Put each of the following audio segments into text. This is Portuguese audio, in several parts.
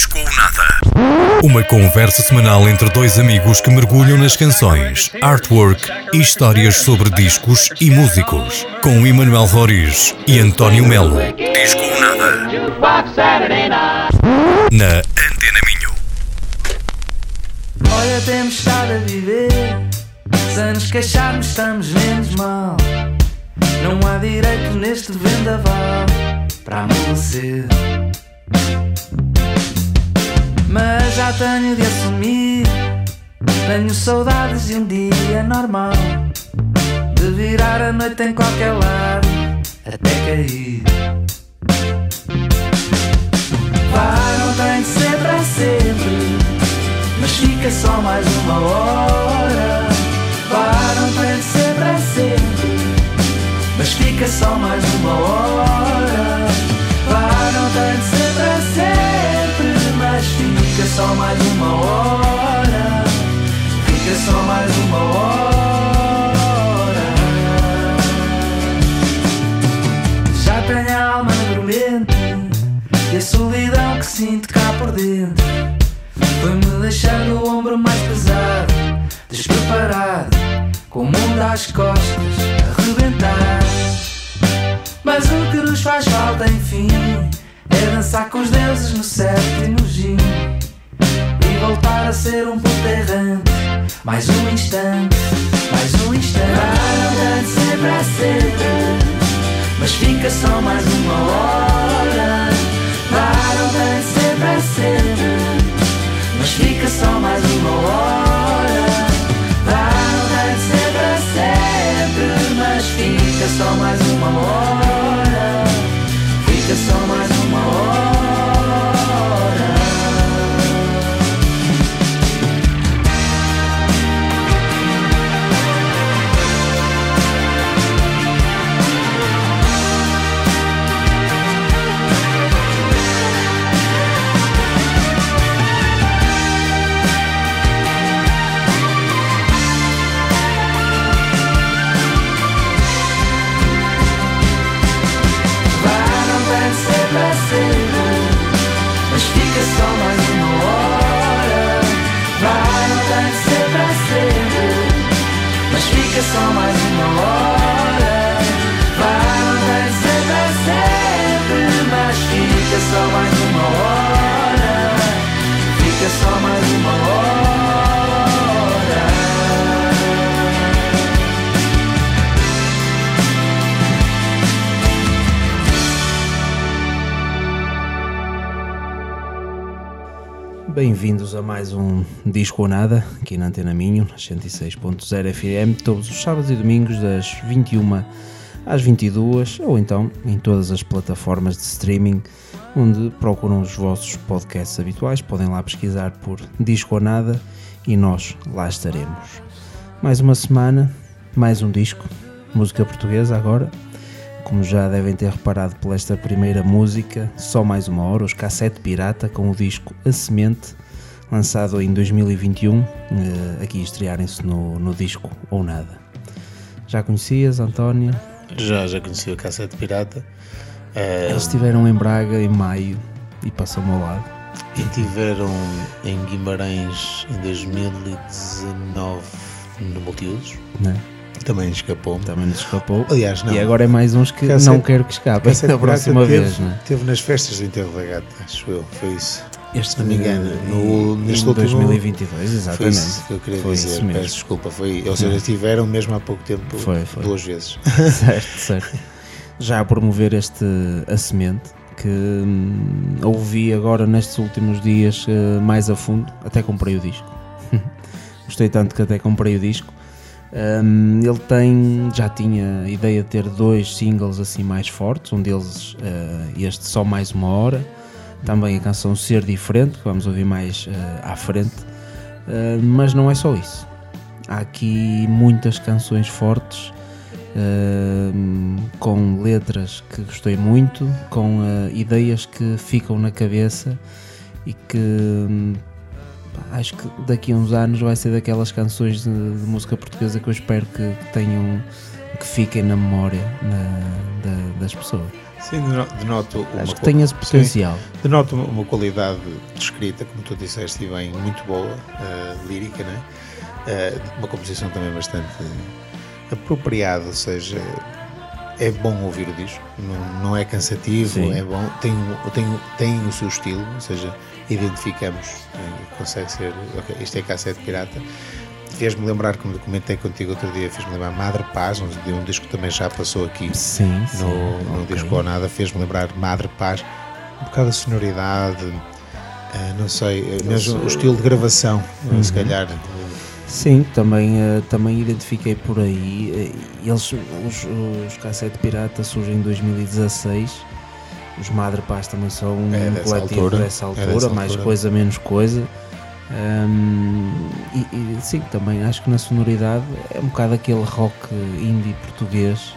Disco ou Nada. Uma conversa semanal entre dois amigos que mergulham nas canções, artwork e histórias sobre discos e músicos. Com Emanuel Roriz e António Melo. Disco ou Nada. Na Antena Minho. Olha, temos estado a viver. Se nos queixarmos, estamos menos mal. Não há direito neste vendaval para amolecer. Mas já tenho de assumir. Tenho saudades de um dia normal. De virar a noite em qualquer lado até cair. Vai, não tem de ser para sempre. Mas fica só mais uma hora. Vai, não tem de ser para sempre. Mas fica só mais uma hora. Vai, não tem de ser para fica só mais uma hora. Fica só mais uma hora. Já tenho a alma dormente e a solidão que sinto cá por dentro foi-me deixando o ombro mais pesado, despreparado, com o mundo às costas, a rebentar. Mas o que nos faz falta, enfim, é dançar com os deuses no sétimo gin voltar a ser um puto errante. Mais um instante, mais um instante. Vai, não sempre a sempre, mas fica só mais uma hora. Vai, não sempre a sempre. Mas fica só mais uma hora mais um Disco ou Nada, aqui na Antena Minho, na 106.0 FM, todos os sábados e domingos das 21 às 22 ou então em todas as plataformas de streaming onde procuram os vossos podcasts habituais, podem lá pesquisar por Disco ou Nada e nós lá estaremos. Mais uma semana, mais um disco, música portuguesa agora, como já devem ter reparado por esta primeira música, só mais uma hora, os Cassete Pirata com o disco A Semente, lançado em 2021, eh, aqui estrearem-se no, no disco ou nada. Já conhecias, António? Já, já conheci o Cassete Pirata. Eh, Eles estiveram em Braga em maio e passou-me ao lado. e tiveram em Guimarães em 2019 no Multiusos. Né? Também escapou-me. Também nos escapou. Aliás, não. E agora é mais uns que Cassete- não quero que escapem Cassete Pirata próxima teve, vez. Né? Teve nas festas de enterro da gata, acho eu. Foi isso. Este Se não me engano, no- neste último- 2022, Foi exatamente. isso que eu queria Foi dizer. Peço desculpa. Foi, ou seja, tiveram mesmo há pouco tempo Foi, foi. duas vezes. certo, certo. Já a promover este A Semente, que hum, ouvi agora nestes últimos dias eh, mais a fundo, até comprei o disco. Gostei tanto que até comprei o disco. Hum, ele tem, já tinha a ideia de ter dois singles assim mais fortes, um deles eh, este Só Mais Uma Hora, também a canção Ser Diferente, que vamos ouvir mais eh, à frente, Eh, mas não é só isso. Há aqui muitas canções fortes, eh, com letras que gostei muito, com ideias que ficam na cabeça e que hum, acho que daqui a uns anos vai ser daquelas canções de, de música portuguesa que eu espero que, que tenham que fiquem na memória na- da- das pessoas. Sim, denoto uma Acho que tem esse potencial. Sim, denoto uma qualidade de escrita, como tu disseste, bem, muito boa, uh, lírica, né? Uh, uma composição também bastante apropriada, ou seja, é bom ouvir o disco, não, não é cansativo, Sim. é bom, tem, tem, tem o seu estilo, ou seja, identificamos, eh, consegue ser, okay, isto é cassete pirata. Fez-me lembrar, como comentei contigo outro dia, fez-me lembrar Madre Paz, um, um disco que também já passou aqui sim, sim, no okay. disco ou nada, fez-me lembrar Madre Paz, um bocado a sonoridade, uh, não sei, eh, mesmo o estilo de gravação, uhum. se calhar Sim, também, também identifiquei por aí. Eles, os, os Cassete Pirata surgem em 2016. Os Madre Paz também são um é dessa coletivo altura. dessa altura, é dessa mais altura. coisa, menos coisa. Um, e, e, sim, também acho que na sonoridade é um bocado aquele rock indie português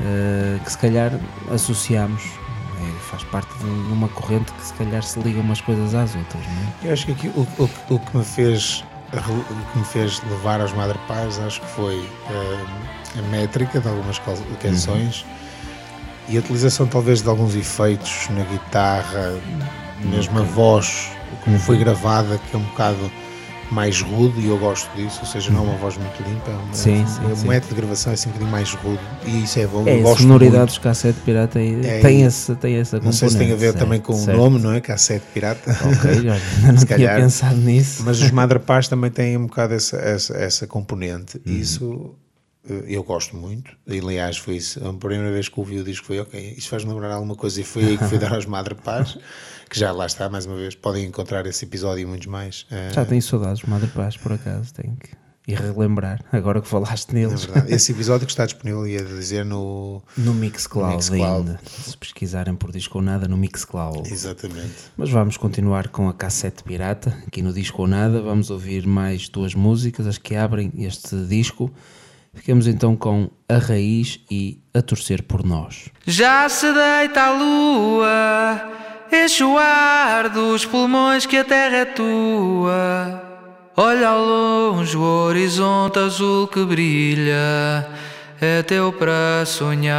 uh, que se calhar associamos. É, faz parte de uma corrente que se calhar se liga umas coisas às outras. É? Eu acho que aqui o, o, o que me fez o que me fez levar aos Madre Paz acho que foi uh, a métrica de algumas canções uhum. e a utilização talvez de alguns efeitos na guitarra, mesmo a voz, como uhum. foi gravada, que é um bocado mais rude e eu gosto disso, ou seja, não é uma voz muito limpa, é uma, sim, sim, é um sim. método de gravação é assim um bocadinho mais rude e isso é bom. É, a sonoridade dos cassete pirata é, tem, essa, tem essa Não sei se tem a ver certo, também com certo. o nome, não é? Cassete pirata. Ok, olha, não se tinha calhar, pensado nisso. Mas os Madre Paz também têm um bocado essa, essa, essa componente e uhum. isso eh, eu gosto muito, aliás foi isso, a primeira vez que ouvi o disco foi ok, isto faz-me lembrar alguma coisa e foi aí que fui dar aos Madre Paz que já lá está, mais uma vez, podem encontrar esse episódio e muitos mais. Eh, já tenho saudades de Madre Paz, por acaso, tenho que e relembrar, agora que falaste neles. É verdade. Esse episódio que está disponível, ia dizer, no... No Mixcloud, no Mixcloud. ainda. Se pesquisarem por Disco ou Nada, no Mixcloud. Exatamente. Mas vamos continuar com a cassete pirata, aqui no Disco ou Nada. Vamos ouvir mais duas músicas, as que abrem este disco. Ficamos então com A Raiz e A Torcer por Nós. Já se deita a lua Enche o ar dos pulmões que a terra é tua. Olha ao longe o horizonte azul que brilha, é teu para sonhar.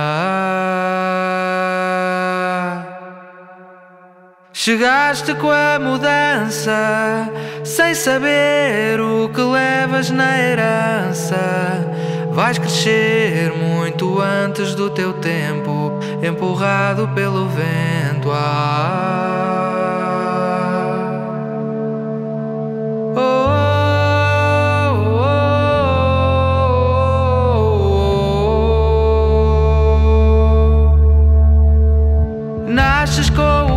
Chegaste com a mudança, sem saber o que levas na herança. Vais crescer muito antes do teu tempo, empurrado pelo vento querendo a oh, oh, oh, Nasces com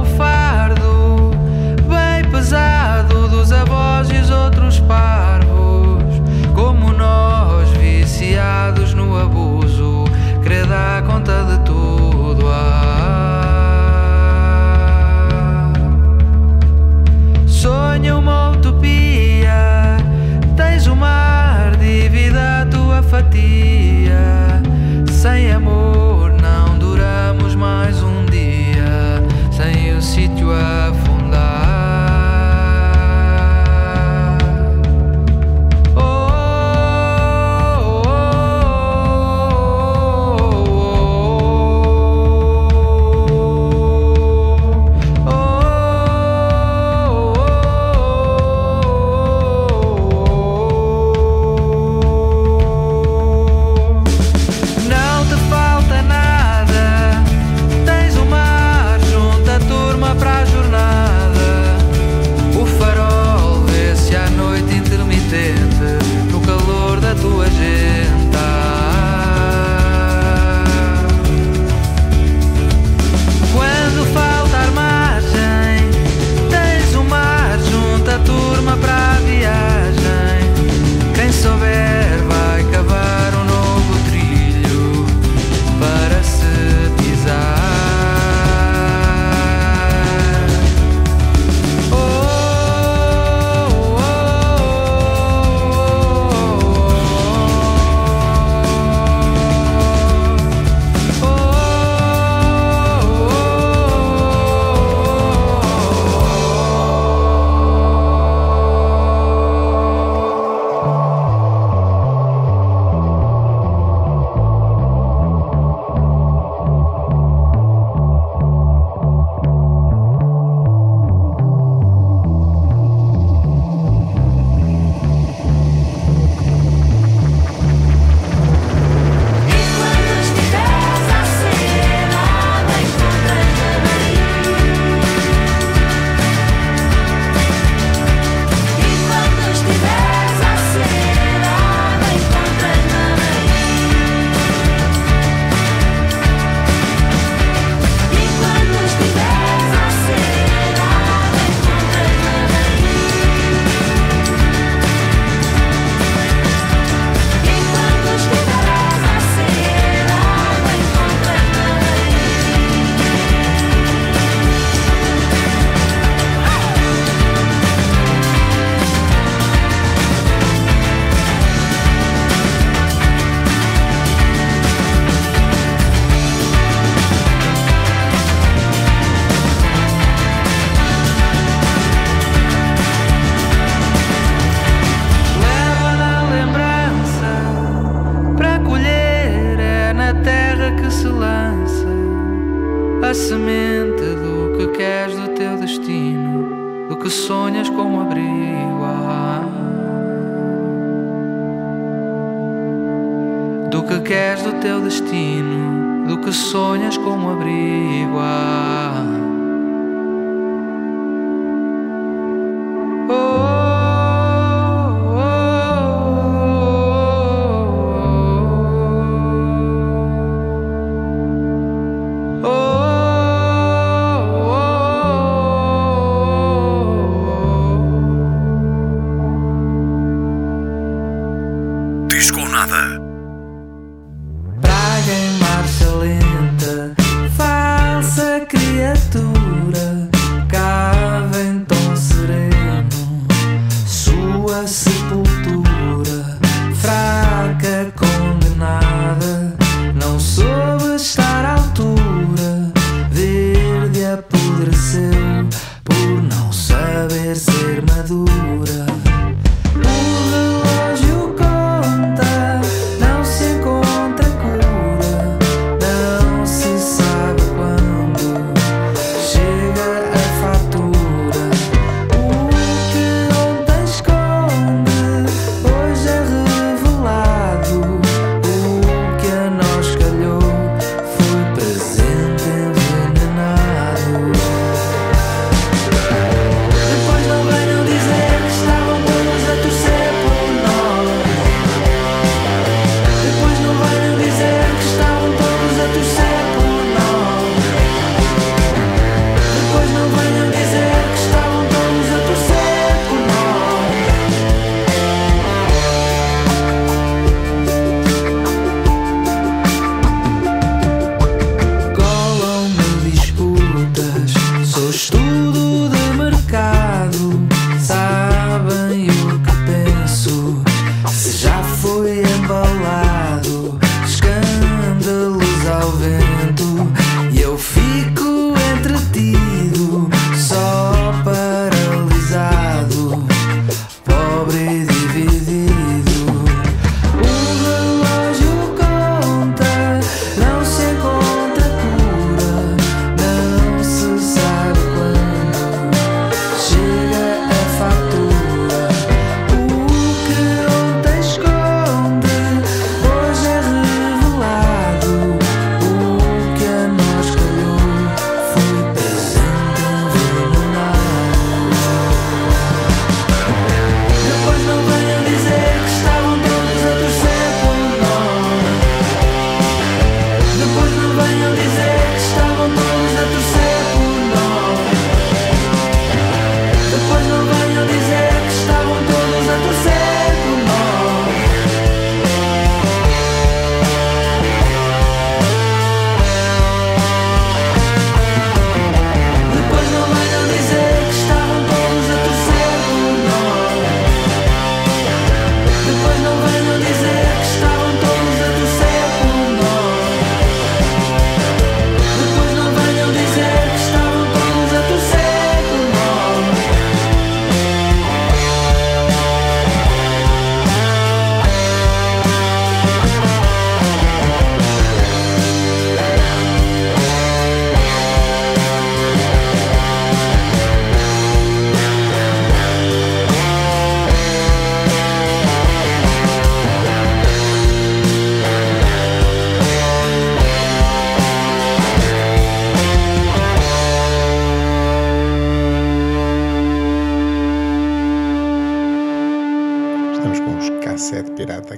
que queres do teu destino, do que sonhas com abrigo. Ah.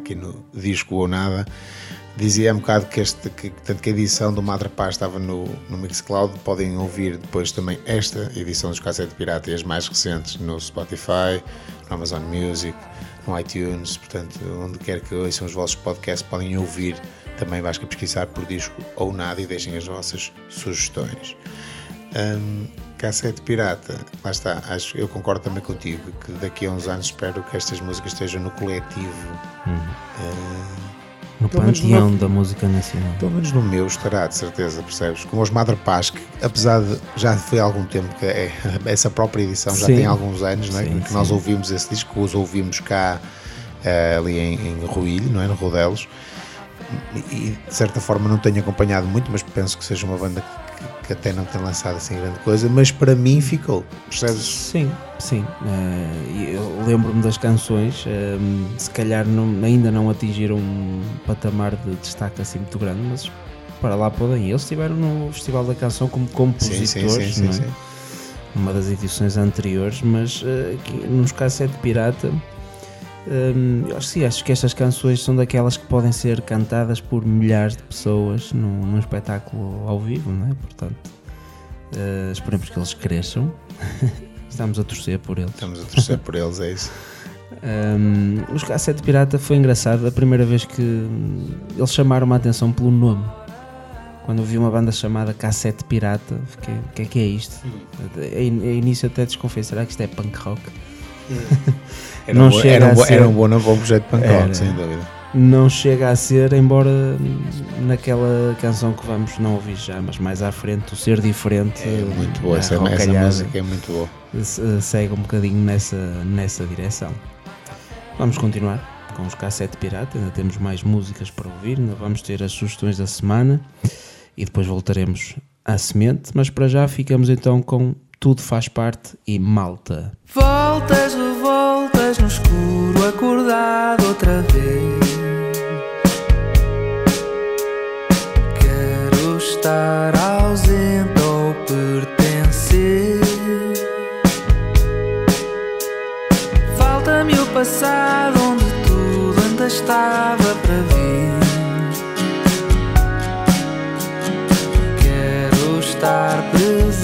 Aqui no disco ou nada. Dizia um bocado que, este, que, tanto que a edição do Madre Paz estava no, no Mixcloud. Podem ouvir depois também esta edição dos cassete pirata e as mais recentes no Spotify, no Amazon Music, no iTunes. Portanto, onde quer que ouçam os vossos podcasts, podem ouvir também. Basta pesquisar por disco ou nada e deixem as vossas sugestões. Hum, cassete pirata, lá está, acho, eu concordo também contigo que daqui a uns anos espero que estas músicas estejam no coletivo. No Pelo menos panteão no- da música nacional. Pelo menos no meu estará, de certeza, percebes? Como os Madre Paz, que apesar de já foi há algum tempo que é, essa própria edição já Sim. tem alguns anos, não é? Sim, que nós sim. ouvimos esse disco, os ouvimos cá eh, ali em, em Ruilho, não é? No Rodelos. E de certa forma não tenho acompanhado muito, mas penso que seja uma banda que, que até não tem lançado assim grande coisa, mas para mim ficou, percebes? Sim, sim. Uh, eu lembro-me das canções, uh, se calhar não, ainda não atingiram um patamar de destaque assim muito grande, mas para lá podem. Eles estiveram no Festival da Canção como compositores, sim, sim, sim, sim, é? uma das edições anteriores, mas uh, aqui, nos cassete pirata Hum, eu acho, sim, acho que estas canções são daquelas que podem ser cantadas por milhares de pessoas num, num espetáculo ao vivo, não é? Portanto, uh, esperemos que eles cresçam. Estamos a torcer por eles. Estamos a torcer por eles, é isso. Um, os Cassete Pirata foi engraçado a primeira vez que eles chamaram a atenção pelo nome. Quando eu vi uma banda chamada Cassete Pirata, fiquei, o que é que é isto? Hum. A, a, início até desconfiei, será que isto é punk rock? Era não um, chega era, um, a ser, era um bom novo projeto de punk sem dúvida. Não chega a ser, embora naquela canção que vamos não ouvir já, mas mais à frente, o ser diferente. É muito boa, essa, essa música é muito boa. Segue um bocadinho nessa, nessa direção. Vamos continuar com os Cassete Pirata, ainda temos mais músicas para ouvir, ainda vamos ter as sugestões da semana e depois voltaremos à semente, mas para já ficamos então com Tudo Faz Parte e Malta. Voltas, revoltas no escuro, acordado outra vez. Quero estar ausente ou pertencer. Falta-me o passado onde tudo ainda estava para vir. Quero estar presente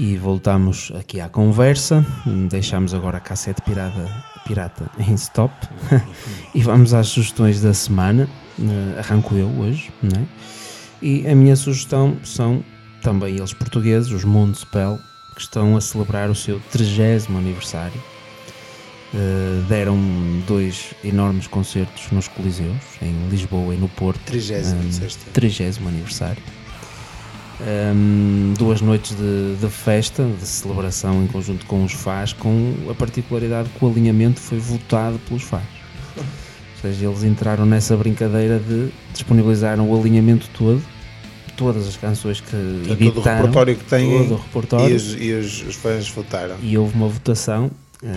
E voltamos aqui à conversa. Deixamos agora a cassete pirata, pirata em stop e vamos às sugestões da semana. Eh, Arranco eu hoje, não é? E a minha sugestão são também eles portugueses, os Moonspell, que estão a celebrar o seu 30 aniversário. Eh, deram dois enormes concertos nos Coliseus, em Lisboa e no Porto. Trigésimo, Um, disseste. 30 aniversário. Um, duas noites de, de festa, de celebração em conjunto com os FAs, com a particularidade que o alinhamento foi votado pelos FAs. Ou seja, eles entraram nessa brincadeira de disponibilizaram o alinhamento todo, todas as canções que Portanto, todo o editaram, repertório que têm todo o repertório, e, os, e os, os fãs votaram. e houve uma votação eh,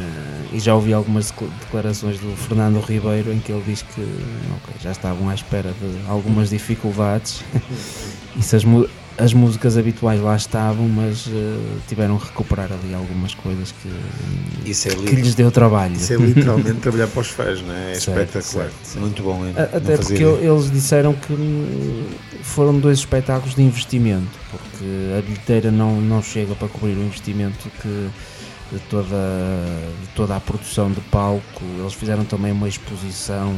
e já ouvi algumas decla- declarações do Fernando Ribeiro em que ele diz que ok, já estavam à espera de algumas dificuldades e se as, as músicas habituais lá estavam, mas eh, tiveram que recuperar ali algumas coisas que, é, que lhes deu trabalho. isso é literalmente trabalhar para os fãs, não é? É Certo, espetacular. certo, certo. Muito bom. hein? Até porque ideia. eles disseram que hum, foram dois espetáculos de investimento, porque a bilheteira não, não chega para cobrir o investimento que de toda, de toda a produção de palco. Eles fizeram também uma exposição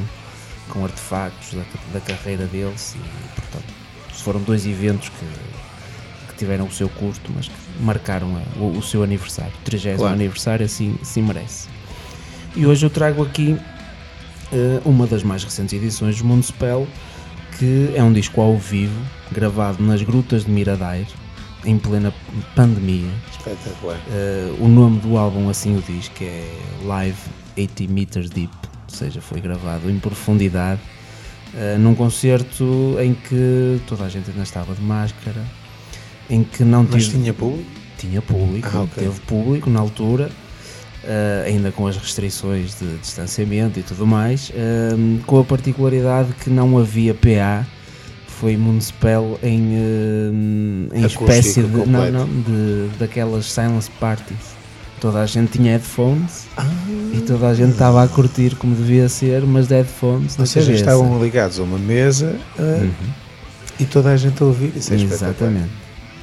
com artefactos da, da carreira deles e, portanto, foram dois eventos que, que tiveram o seu custo, mas que marcaram a- o, o seu aniversário. O 30 Claro. aniversário, assim, assim merece. E hoje eu trago aqui eh, uma das mais recentes edições do Mundo Spell, que é um disco ao vivo, gravado nas grutas de Miradair, em plena pandemia. Espetacular. Eh, o nome do álbum assim o diz, que é Live 80 Meters Deep, ou seja, foi gravado em profundidade, eh, num concerto em que toda a gente ainda estava de máscara, em que não Mas tive- tinha público? tinha público, Ah, ok. teve público na altura, eh, ainda com as restrições de distanciamento e tudo mais, eh, com a particularidade que não havia PA, foi Municipal em, em Acústico espécie de, não, não, de daquelas silence parties. Toda a gente tinha headphones e toda a gente estava a curtir como devia ser, mas de headphones Ou seja, cabeça. estavam ligados a uma mesa a, Uhum. E toda a gente a ouvir, isso é. Exatamente.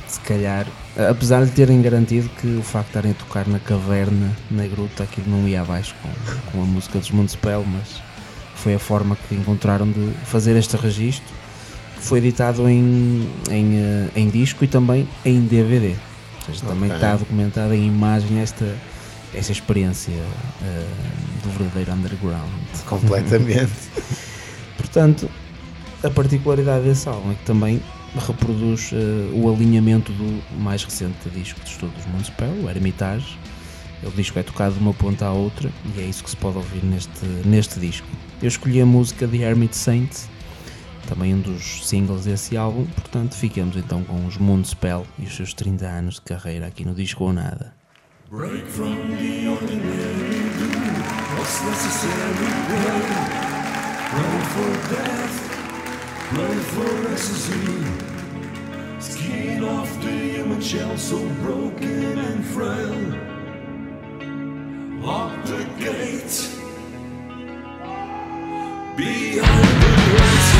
Se calhar, apesar de terem garantido que o facto de estarem a tocar na caverna, na gruta, aquilo não ia abaixo com, com a música dos Municipal, mas foi a forma que encontraram de fazer este registro, que foi editado em, em, eh, em disco e também em DVD. Seja, também Ok. está documentada em imagem esta, esta experiência eh, do verdadeiro underground. Completamente. Portanto, a particularidade desse álbum é que também reproduz eh, o alinhamento do mais recente disco de estudo dos Municipal, o Hermitage. O disco é tocado de uma ponta à outra e é isso que se pode ouvir neste, neste disco. Eu escolhi a música The Hermit Saint, também um dos singles desse álbum, portanto fiquemos então com os Municipal e os seus 30 anos de carreira aqui no Disco ou Nada. Break from the ordinary, what's necessary, pray. Pray for death, pray for ecstasy. Skin off the human shell so broken and frail. Lock the gate behind the exit.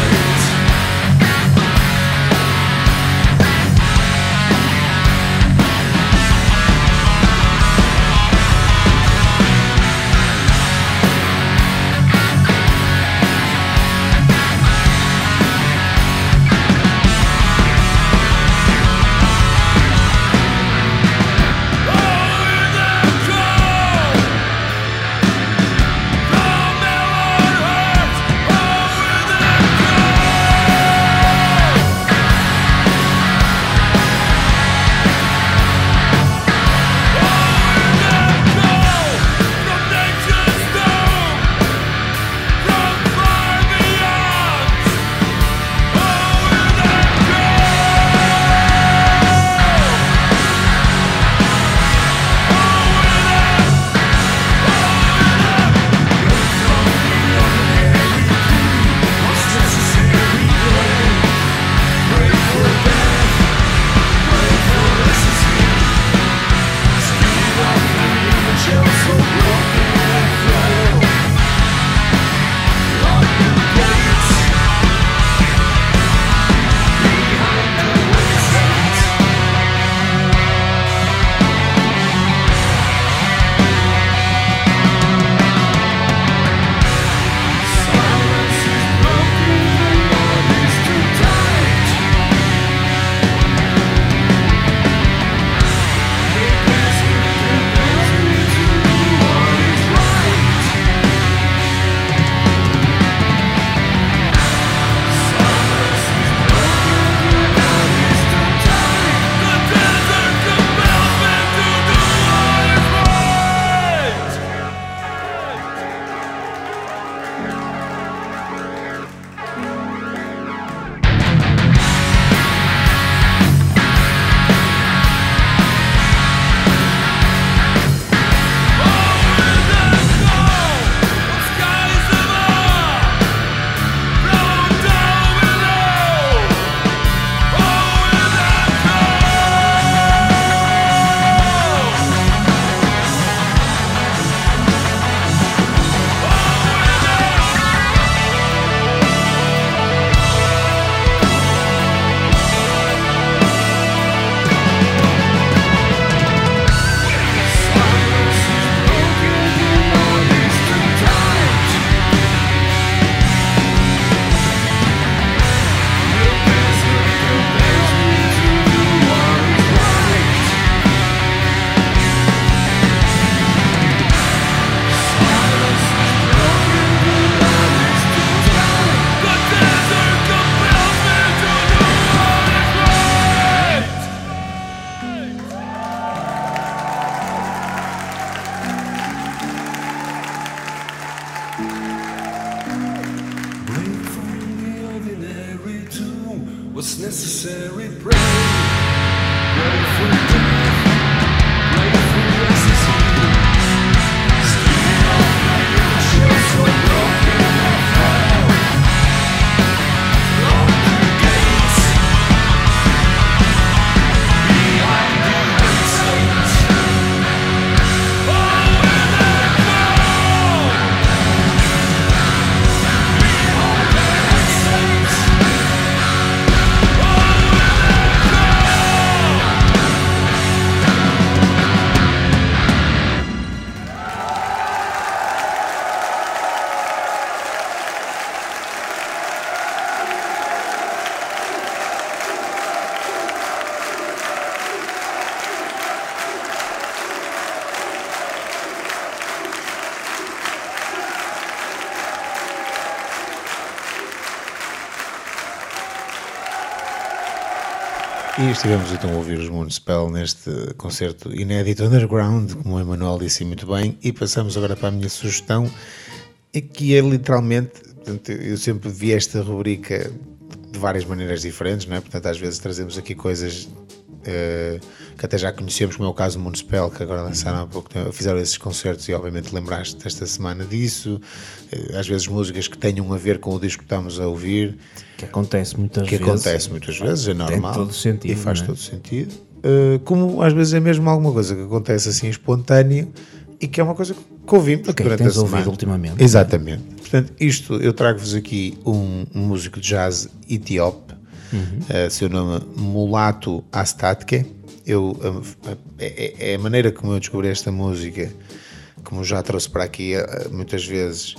E estivemos então a ouvir os Moonspell neste concerto inédito underground, como o Emanuel disse muito bem, e passamos agora para a minha sugestão, que é literalmente, portanto, eu sempre vi esta rubrica de várias maneiras diferentes, não é? Portanto, às vezes trazemos aqui coisas eh, que até já conhecemos, como é o caso do Moonspell, que agora lançaram há pouco fizeram esses concertos e obviamente lembraste esta semana disso, Eh, às vezes músicas que tenham a ver com o disco que estamos a ouvir, Que acontece muitas que vezes. acontece muitas vezes, é normal. todo sentido, E faz é? todo sentido. Uh, como às vezes é mesmo alguma coisa que acontece assim espontâneo e que é uma coisa que ouvimos Ok, durante tens a ouvido semana. ultimamente. Exatamente. Portanto, isto eu trago-vos aqui um, um músico de jazz etíope, Uhum. uh, seu nome Mulato Astatke. Eu, uh, uh, é, é a maneira como eu descobri esta música, como já trouxe para aqui muitas vezes,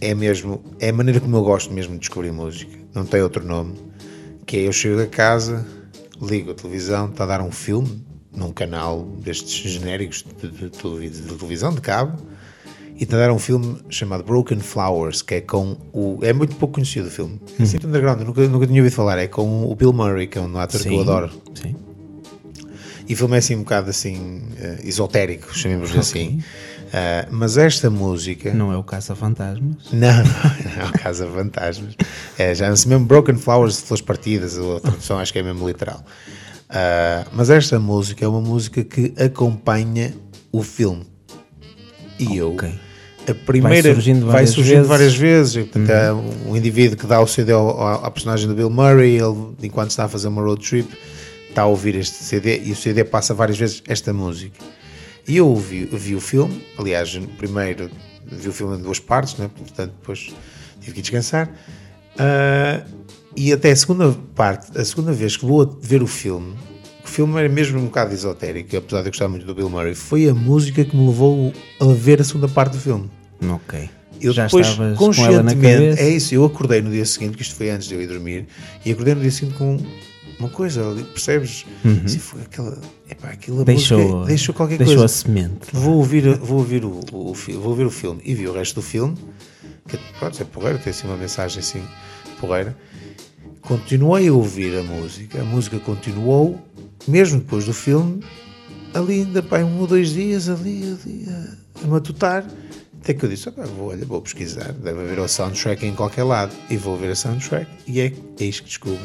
é mesmo é a maneira como eu gosto mesmo de descobrir música. Não tem outro nome que é eu chego a casa ligo a televisão está a dar um filme num canal destes genéricos de, de televi- de televisão de cabo e está a dar um filme chamado Broken Flowers que é com o é muito pouco conhecido o filme. É assim underground eu nunca, nunca tinha ouvido falar. É com o Bill Murray que é um ator que eu adoro. Sim. E o filme é assim um bocado assim eh, esotérico chamemos-lhe assim Ah, mas esta música Não é o Caça-Fantasmas. não, não, é o Casa Fantasmas. É, já se mesmo Broken Flowers de Flores Partidas, a tradução acho que é mesmo literal. Ah, mas esta música é uma música que acompanha o filme. E eu, Ok. a primeira Vai surgindo vai várias surgindo vezes. Uhum. várias vezes. Portanto, é um indivíduo que dá o CD ao, ao- à personagem do Bill Murray, ele, enquanto está a fazer uma road trip, está a ouvir este CD e o CD passa várias vezes esta música. E eu vi, vi o filme, aliás, primeiro vi o filme em duas partes, né? portanto depois tive que descansar. Ah, e até a segunda parte, a segunda vez que vou ver o filme, o filme era mesmo um bocado esotérico, apesar de eu gostar muito do Bill Murray, foi a música que me levou a ver a segunda parte do filme. Ok. Eu Já depois, conscientemente, é isso, eu acordei no dia seguinte, que isto foi antes de eu ir dormir, e acordei no dia seguinte com uma coisa, ali, percebes? Assim, foi aquela, epá, aquela Uhum. Deixou, música, deixou qualquer deixou coisa. a semente. Vou ouvir, vou ouvir o, o, fi- vou ouvir o filme e vi o resto do filme, que pronto, é porreiro, tem assim uma mensagem assim porreira. Continuei a ouvir a música, a música continuou, mesmo depois do filme, ali ainda pá, um ou dois dias ali, ali a, a matutar, até que eu disse, "Opá, vou, olha, vou pesquisar, deve haver o soundtrack em qualquer lado, e vou ver a soundtrack, e é eis que descubro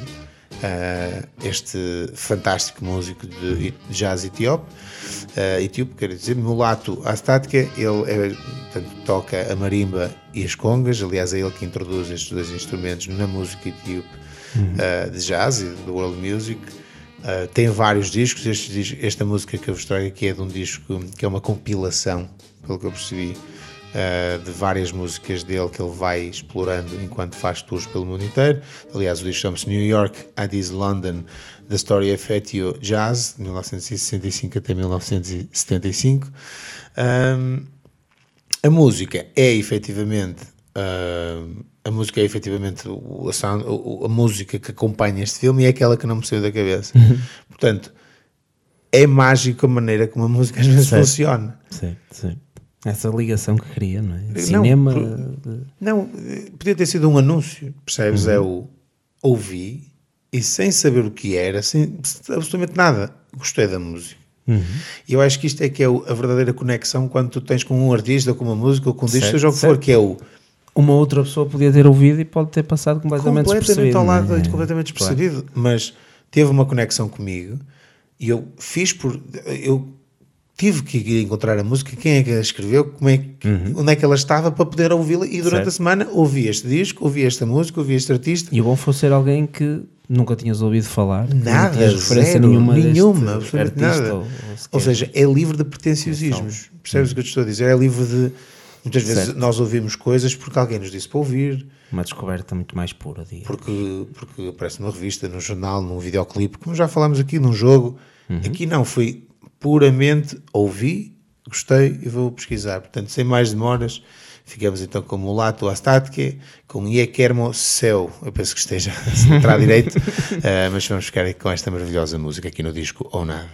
ah, este fantástico músico de, jazz etíope, uh, etíope, quero dizer, Mulato Astatka, ele é, portanto, toca a marimba e as congas, aliás é ele que introduz estes dois instrumentos na música etíope uh, de jazz e do world music. Uh, tem vários discos, este esta música que eu vos trago aqui é de um disco que é uma compilação, pelo que eu percebi, uh, de várias músicas dele que ele vai explorando enquanto faz tours pelo mundo inteiro. Aliás, o disco chama-se New York, Addis, London, The Story of Etio Jazz, de 1965 até 1975. Um, a música é efetivamente uh, a música é efetivamente a, sound- a música que acompanha este filme e é aquela que não me saiu da cabeça. Portanto, é mágico a maneira como a música às vezes Certo. funciona. Sim, sim. Essa ligação que cria, não é? Não, Cinema. de- Não, eh, podia ter sido um anúncio, percebes? É o ouvi e sem saber o que era, sem absolutamente nada, gostei da música. E eu acho que isto é que é a verdadeira conexão quando tu tens com um artista, com uma música, ou com um disco, seja o que for, que é o Uma outra pessoa podia ter ouvido e pode ter passado completamente, completamente despercebido. ao lado, não é? completamente Claro. despercebido, mas teve uma conexão comigo e eu fiz por. Eu tive que encontrar a música, quem é que a escreveu, como é que, onde é que ela estava para poder ouvi-la e durante Uhum. Certo. a semana ouvi este disco, ouvi esta música, ouvi este artista. E o bom foi ser alguém que nunca tinhas ouvido falar, Nada, não referência zero, nenhuma, nenhuma, artista nada. Ou, Ou seja, é livre de pretenciosismos. Percebes o que eu te estou a dizer? É livre de. Muitas vezes Certo. nós ouvimos coisas porque alguém nos disse para ouvir, uma descoberta muito mais pura, diga. porque, porque aparece numa revista, num jornal, num videoclipe, como já falámos aqui, num jogo. Aqui não, foi puramente ouvi, gostei e vou pesquisar. Portanto, sem mais demoras, ficamos então com Mulato Astatke, com Iekermo Céu. Eu penso que esteja a entrar direito, eh, mas vamos ficar aqui com esta maravilhosa música aqui no disco Ou Nada.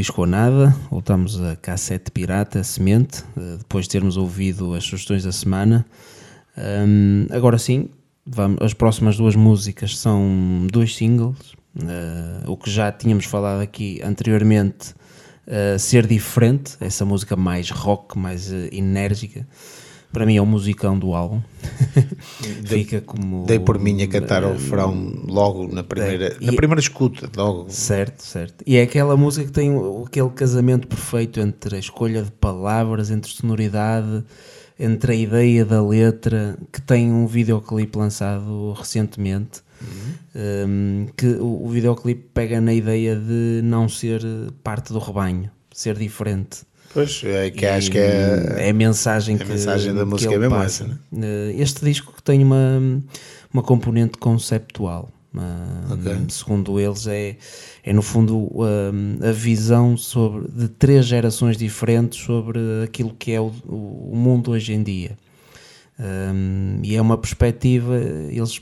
Disco ou Nada, voltamos a Cassete Pirata, Semente, eh, depois de termos ouvido as sugestões da semana. Hum, agora sim, vamos, as próximas duas músicas são dois singles, eh, o que já tínhamos falado aqui anteriormente, eh, Ser Diferente, essa música mais rock, mais eh, enérgica. Para mim é o musicão do álbum. Fica como. Dei por mim a cantar o eh, refrão logo na primeira, e- na primeira escuta, logo. Certo, certo. E é aquela música que tem aquele casamento perfeito entre a escolha de palavras, entre sonoridade, entre a ideia da letra, que tem um videoclipe lançado recentemente, um, que o, o videoclipe pega na ideia de não ser parte do rebanho, ser diferente. Pois, é que E, acho que é. é a mensagem a que mensagem da música é mesmo passa. essa, Eh, Este disco que tem uma, uma componente conceptual. Ah, Ok. Segundo eles, é, é no fundo a visão sobre, de três gerações diferentes sobre aquilo que é o, o mundo hoje em dia. Um, e é uma perspectiva, eles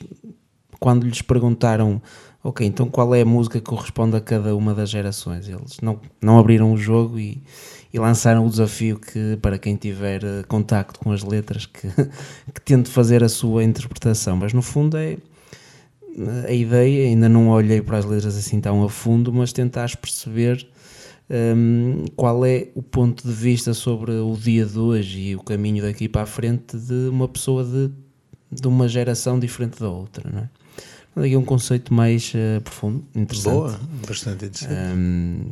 quando lhes perguntaram ok, então qual é a música que corresponde a cada uma das gerações, eles não, não abriram o jogo e, e lançaram o desafio que para quem tiver eh, contacto com as letras que, que tente fazer a sua interpretação, mas no fundo é a ideia, ainda não olhei para as letras assim tão a fundo, mas tentares perceber hum, qual é o ponto de vista sobre o dia de hoje e o caminho daqui para a frente de uma pessoa de, de uma geração diferente da outra, não é? Aqui é um conceito mais eh, profundo, interessante. Boa, bastante interessante. Hum,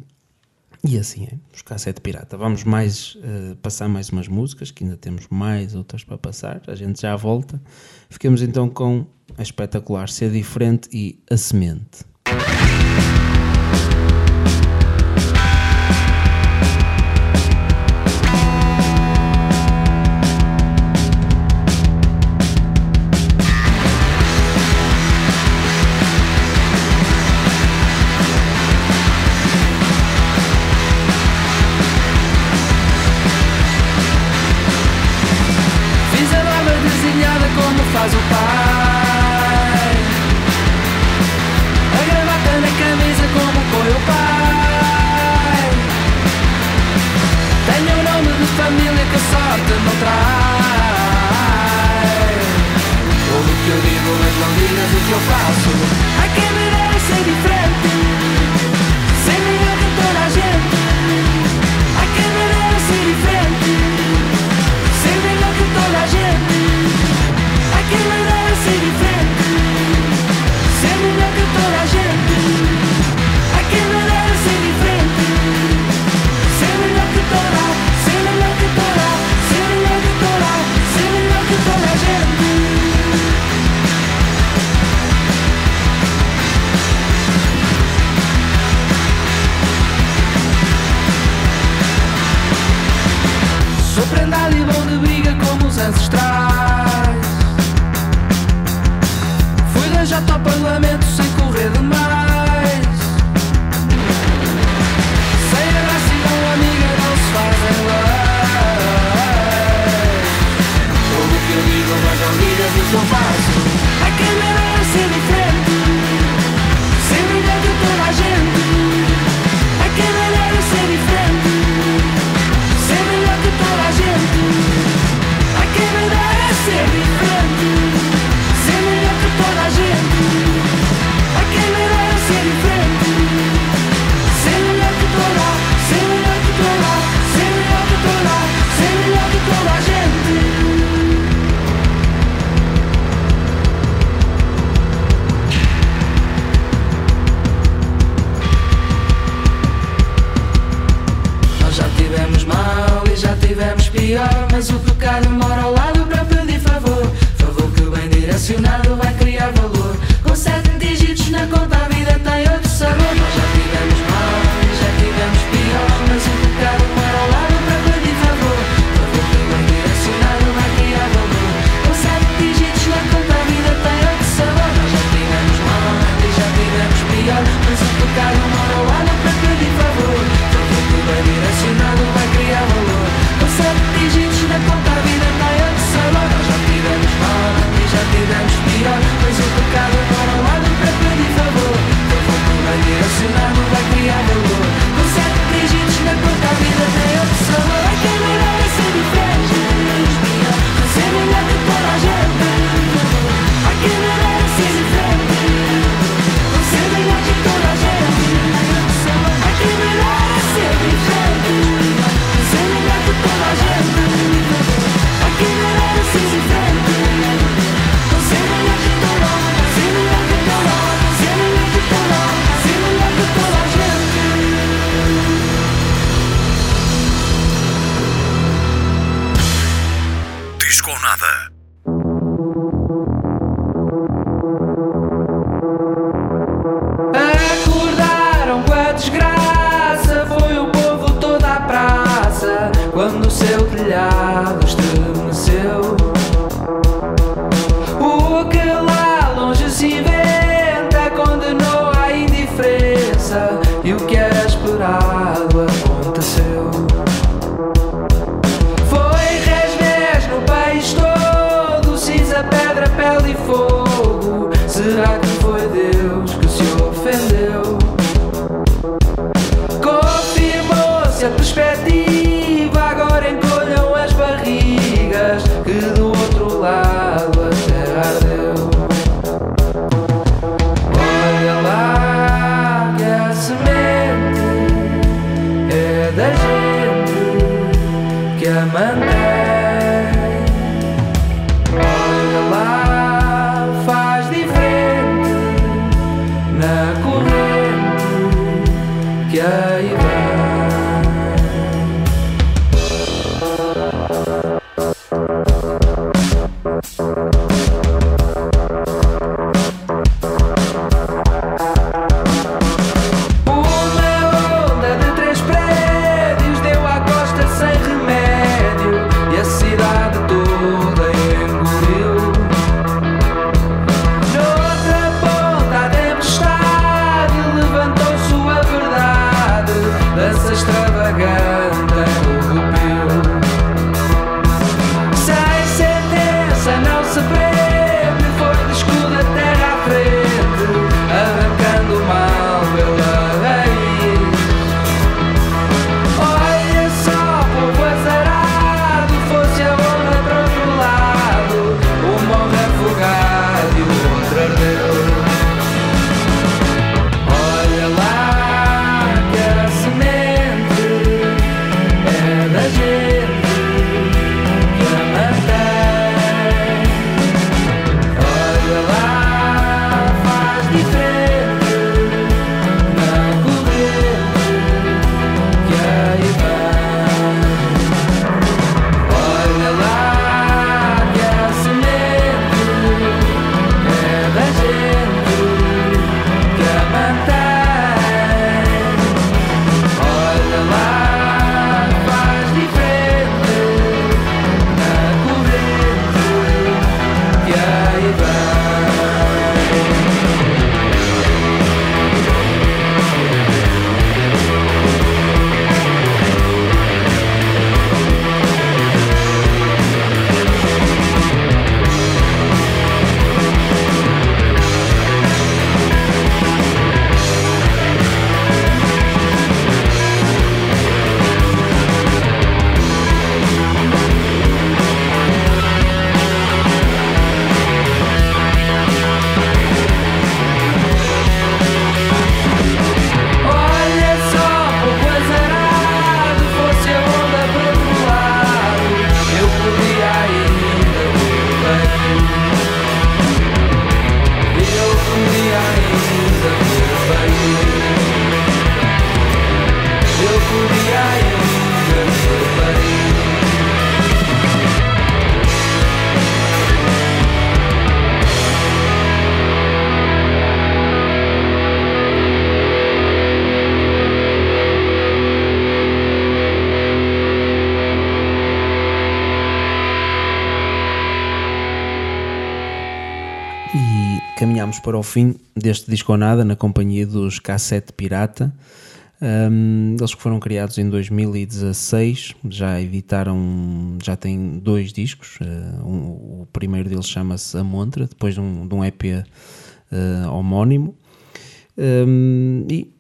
e assim é, os cassete pirata. Vamos mais eh, passar mais umas músicas, que ainda temos mais outras para passar. A gente já volta. Ficamos então com a espetacular Ser Diferente e A Semente. E caminhamos para o fim deste disco ou nada na companhia dos Cassete Pirata. Um, eles que foram criados em 2016 já editaram, já têm dois discos. uh, um- o primeiro deles chama-se A Montra, depois de um, de um EP uh, homónimo. Um, e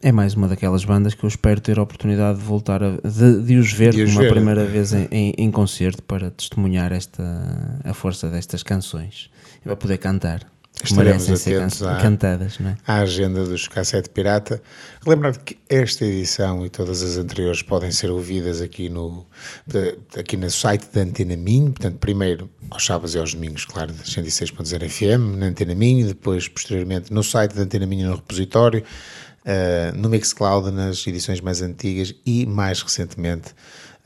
é mais uma daquelas bandas que eu espero ter a oportunidade de voltar a, de, de os ver De os uma ver. primeira vez em, em- em concerto para testemunhar esta, a força destas canções e para poder cantar. Estaremos ser atentos can- à- cantadas, não é? à agenda dos Cassete Pirata. Lembrar que esta edição e todas as anteriores podem ser ouvidas aqui no, aqui no site da Antena Minho. Portanto, primeiro aos sábados e aos domingos, claro, das 106.0 FM, na Antena Minho, depois, posteriormente, no site da Antena Minho no repositório, eh, no Mixcloud, nas edições mais antigas e, mais recentemente,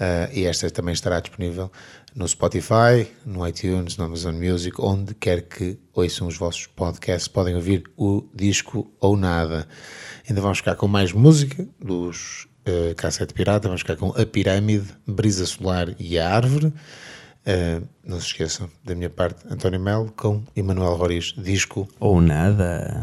eh, e esta também estará disponível no Spotify, no iTunes, no Amazon Music, onde quer que ouçam os vossos podcasts, podem ouvir o disco ou nada. Ainda vamos ficar com mais música dos uh, Cassete Pirata, vamos ficar com A Pirâmide, Brisa Solar e a Árvore. Uh, não se esqueçam, da minha parte, António Melo com Emanuel Roriz, disco Ou nada.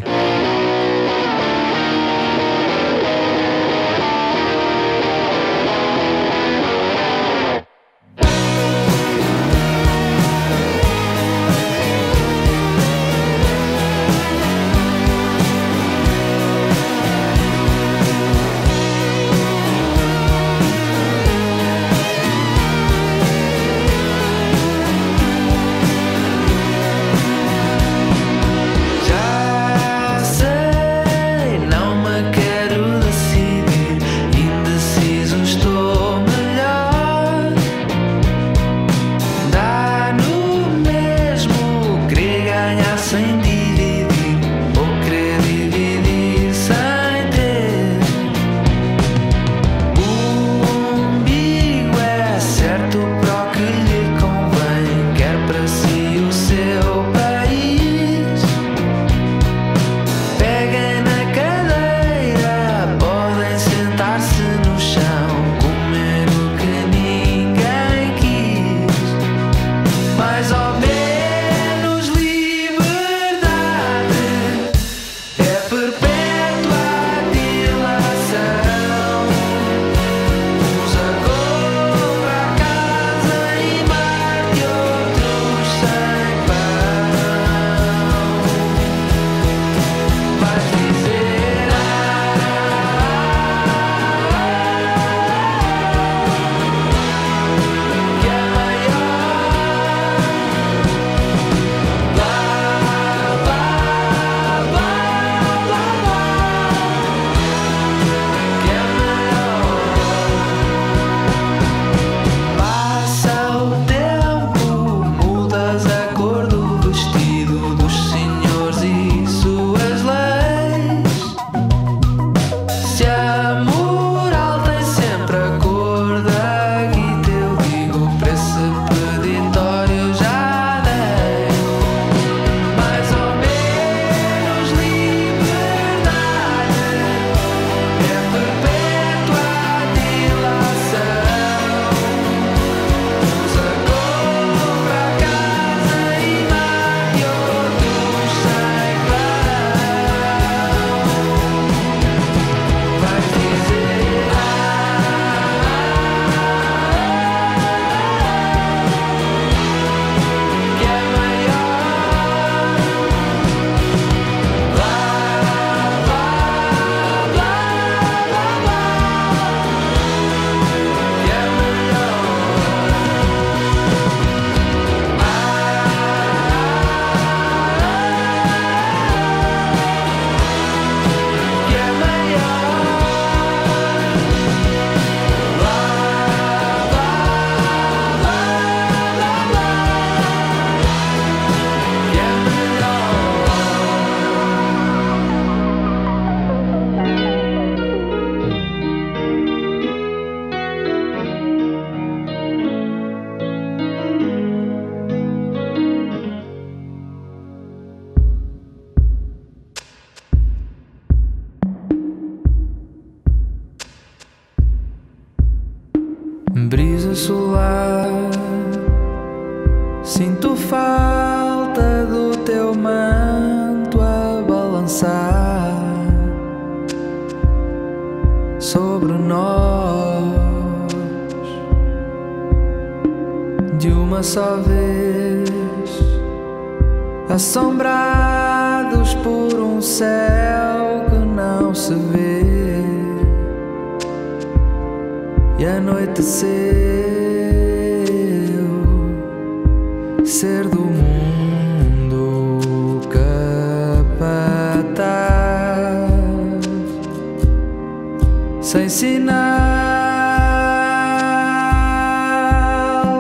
sem sinal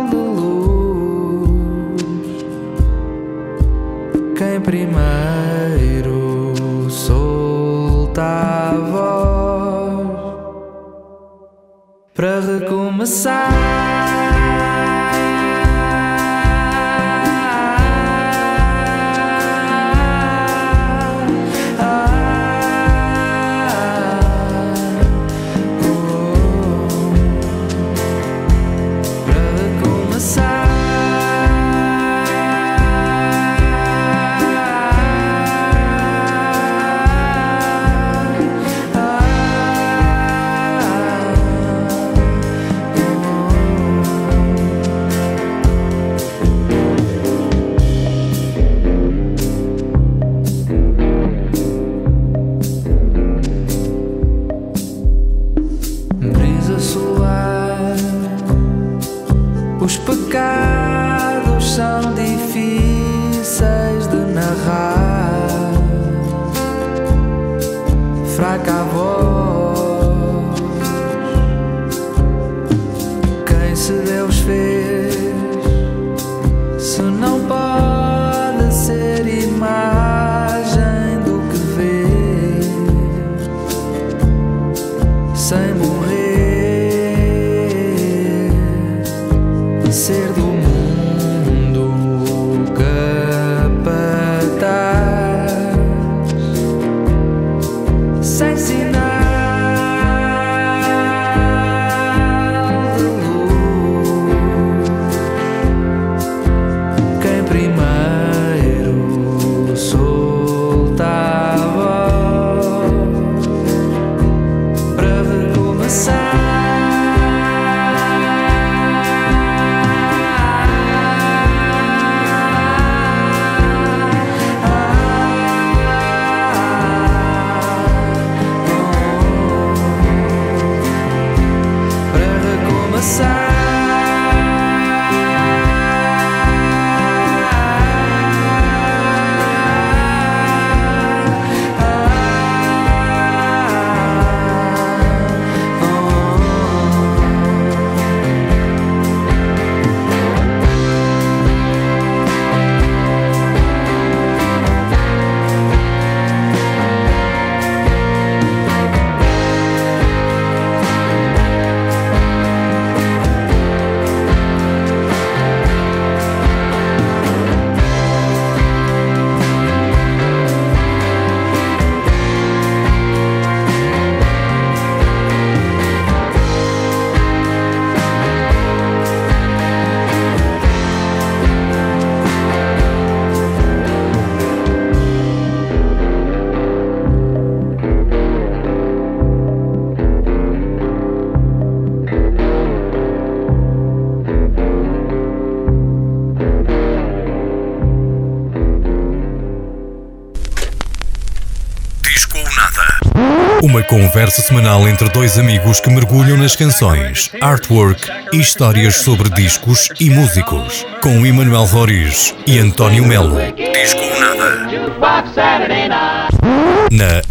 de luz. Quem primeiro solta a voz para recomeçar. Uma conversa semanal entre dois amigos que mergulham nas canções, artwork e histórias sobre discos e músicos. Com Emanuel Roriz e António Melo. Disco ou nada. Na